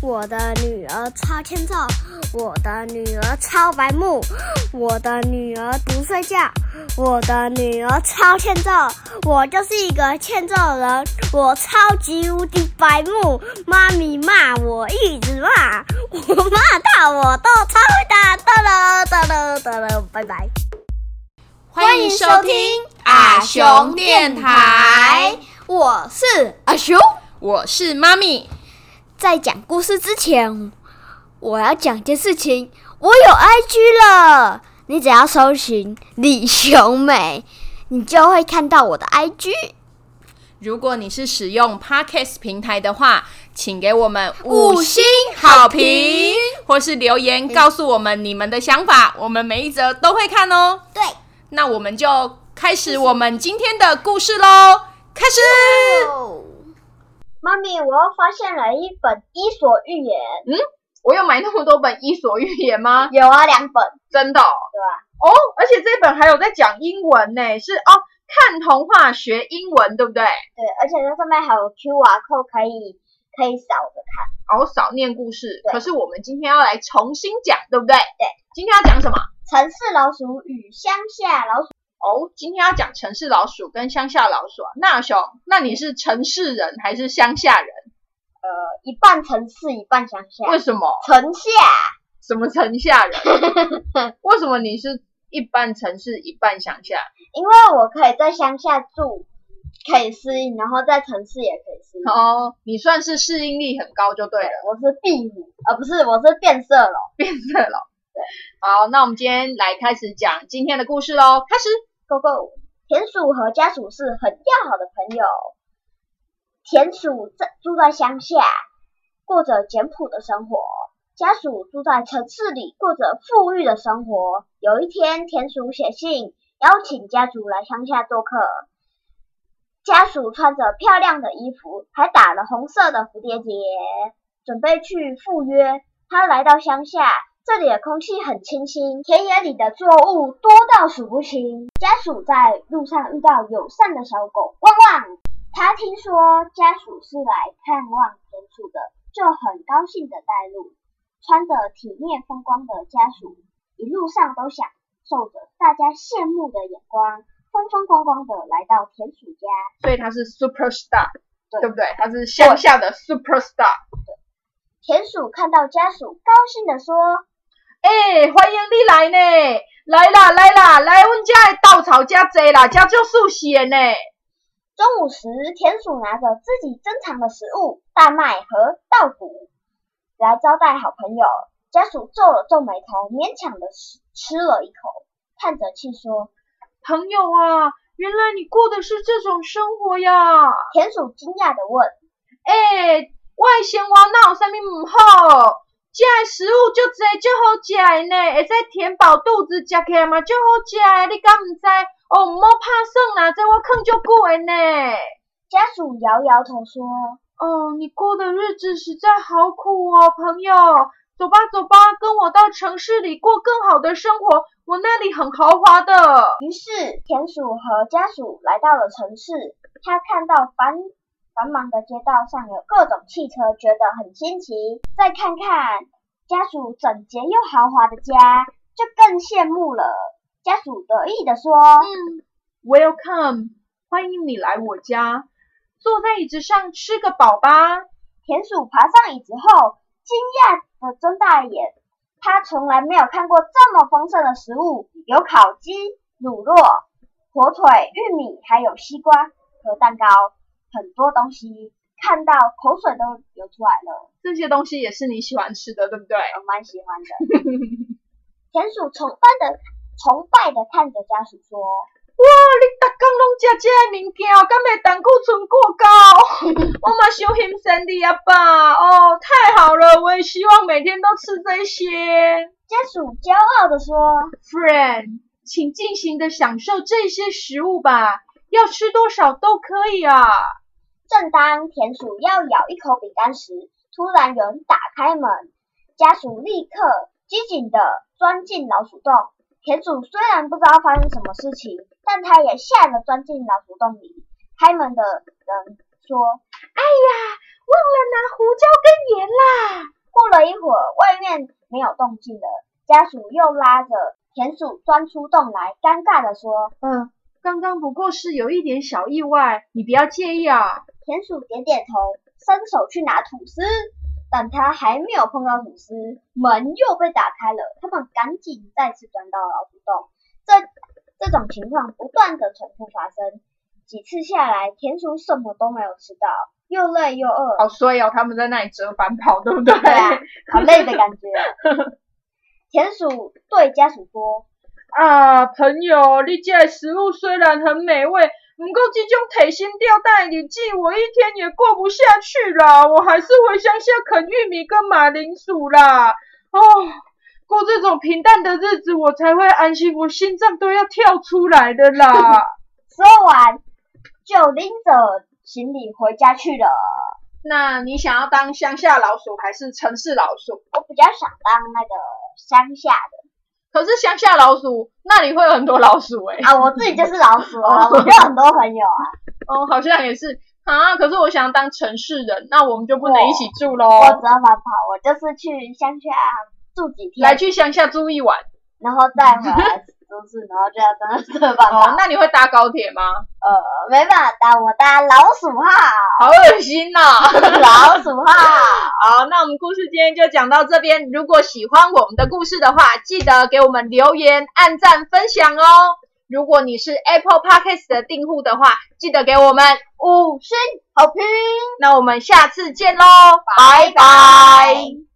我的女儿超欠揍，我的女儿超白目，我的女儿不睡觉，我的女儿超欠揍。我就是一个欠揍人，我超级无敌白目。妈咪骂我一直骂，我骂到我都超会打。哒了哒了哒了，拜拜。欢迎收听阿熊电台，我是阿熊，我是妈咪。在讲故事之前，我要讲件事情。我有 IG 了，你只要搜寻李雄美，你就会看到我的 IG。如果你是使用 Podcast 平台的话，请给我们五星好评，或是留言告诉我们你们的想法，我们每一则都会看哦。对，那我们就开始我们今天的故事喽。开始。妈咪，我又发现了一本《伊索寓言》。嗯，我有买那么多本《伊索寓言》吗？有啊，两本。真的？对啊。哦，而且这本还有在讲英文呢，是哦，看童话学英文，对不对？对，而且它上面还有 QR code 可以可以扫着看，哦，扫念故事。可是我们今天要来重新讲，对不对？对。今天要讲什么？城市老鼠与乡下老鼠。哦，今天要讲城市老鼠跟乡下老鼠啊。那熊，那你是城市人还是乡下人？呃，一半城市，一半乡下。为什么？城下？什么城下人？为什么你是一半城市，一半乡下？因为我可以在乡下住，可以适应，然后在城市也可以适应。哦，你算是适应力很高就对了。我是壁虎，呃，不是，我是变色龙。变色龙。对。好，那我们今天来开始讲今天的故事喽，开始。Go Go，田鼠和家鼠是很要好的朋友。田鼠在住在乡下，过着简朴的生活；家鼠住在城市里，过着富裕的生活。有一天，田鼠写信邀请家族来乡下做客。家鼠穿着漂亮的衣服，还打了红色的蝴蝶结，准备去赴约。他来到乡下。这里的空气很清新，田野里的作物多到数不清。家属在路上遇到友善的小狗汪汪，他听说家属是来看望田鼠的，就很高兴的带路。穿着体面风光的家属，一路上都享受着大家羡慕的眼光，风风光光的来到田鼠家。所以他是 super star，对不对？他是乡下的 super star。田鼠看到家属，高兴的说。哎，欢迎你来呢！来啦，来啦，来阮家的稻草加多啦，加足数鲜呢。中午时，田鼠拿着自己珍藏的食物——大麦和稻谷，来招待好朋友。家鼠皱了皱眉头，勉强的吃吃了一口，叹着气说：“朋友啊，原来你过的是这种生活呀！”田鼠惊讶的问：“哎，外星娃哪有啥物唔好？”食的食物足侪，足好食的呢，会使填饱肚子，食起来嘛足好食的，你敢毋知？哦，毋好拍算啦，这我啃足久的呢。家鼠摇摇头说：“哦，你过的日子实在好苦哦，朋友。走吧，走吧，跟我到城市里过更好的生活，我那里很豪华的。”于是，田鼠和家鼠来到了城市。他看到繁。繁忙的街道上有各种汽车，觉得很新奇。再看看家属整洁又豪华的家，就更羡慕了。家属得意地说：“嗯，Welcome，欢迎你来我家，坐在椅子上吃个饱吧。”田鼠爬上椅子后，惊讶地睁大眼，他从来没有看过这么丰盛的食物，有烤鸡、乳酪、火腿、玉米，还有西瓜和蛋糕。很多东西看到口水都流出来了。这些东西也是你喜欢吃的，对不对？我蛮喜欢的。田鼠崇拜的崇拜的看着家鼠说：“哇，你逐工拢食这个物件，敢会胆固醇过高？我嘛想欣赏你啊爸！哦，太好了，我也希望每天都吃这些。”家鼠骄傲的说：“Friend，请尽情的享受这些食物吧，要吃多少都可以啊。”正当田鼠要咬一口饼干时，突然有人打开门，家鼠立刻机警地钻进老鼠洞。田鼠虽然不知道发生什么事情，但他也吓得钻进老鼠洞里。开门的人说：“哎呀，忘了拿胡椒跟盐啦！”过了一会儿，外面没有动静了，家属又拉着田鼠钻出洞来，尴尬地说嗯，刚刚不过是有一点小意外，你不要介意啊。：“田鼠点点头，伸手去拿吐司，但他还没有碰到吐司，门又被打开了。他们赶紧再次钻到老鼠洞。这这种情况不断的重复发生，几次下来，田鼠什么都没有吃到，又累又饿，好衰哦，他们在那里折返跑，对不对？对啊，好累的感觉。田鼠对家属说啊，朋友，你这的食物虽然很美味，不过这种提心吊胆的日子，我一天也过不下去啦。我还是回乡下啃玉米跟马铃薯啦。哦，过这种平淡的日子，我才会安心，我心脏都要跳出来的啦。“说完就拎着行李回家去了。那你想要当乡下老鼠还是城市老鼠？我比较想当那个乡下的可是乡下老鼠那里会有很多老鼠诶、啊，我自己就是老鼠啊，哦我有很多朋友啊。哦，好像也是啊。可是我想当城市人，那我们就不能一起住喽。我只要跑跑，我就是去乡下住几天，来去乡下住一晚。然后再回来都市，然后就要当折返哦。，那你会搭高铁吗？呃，没办法搭，我搭老鼠号，好恶心呐、老鼠号。好，那我们故事今天就讲到这边。如果喜欢我们的故事的话，记得给我们留言、按赞、分享哦。如果你是 Apple Podcast 的订户的话，记得给我们五星好评。那我们下次见喽，拜拜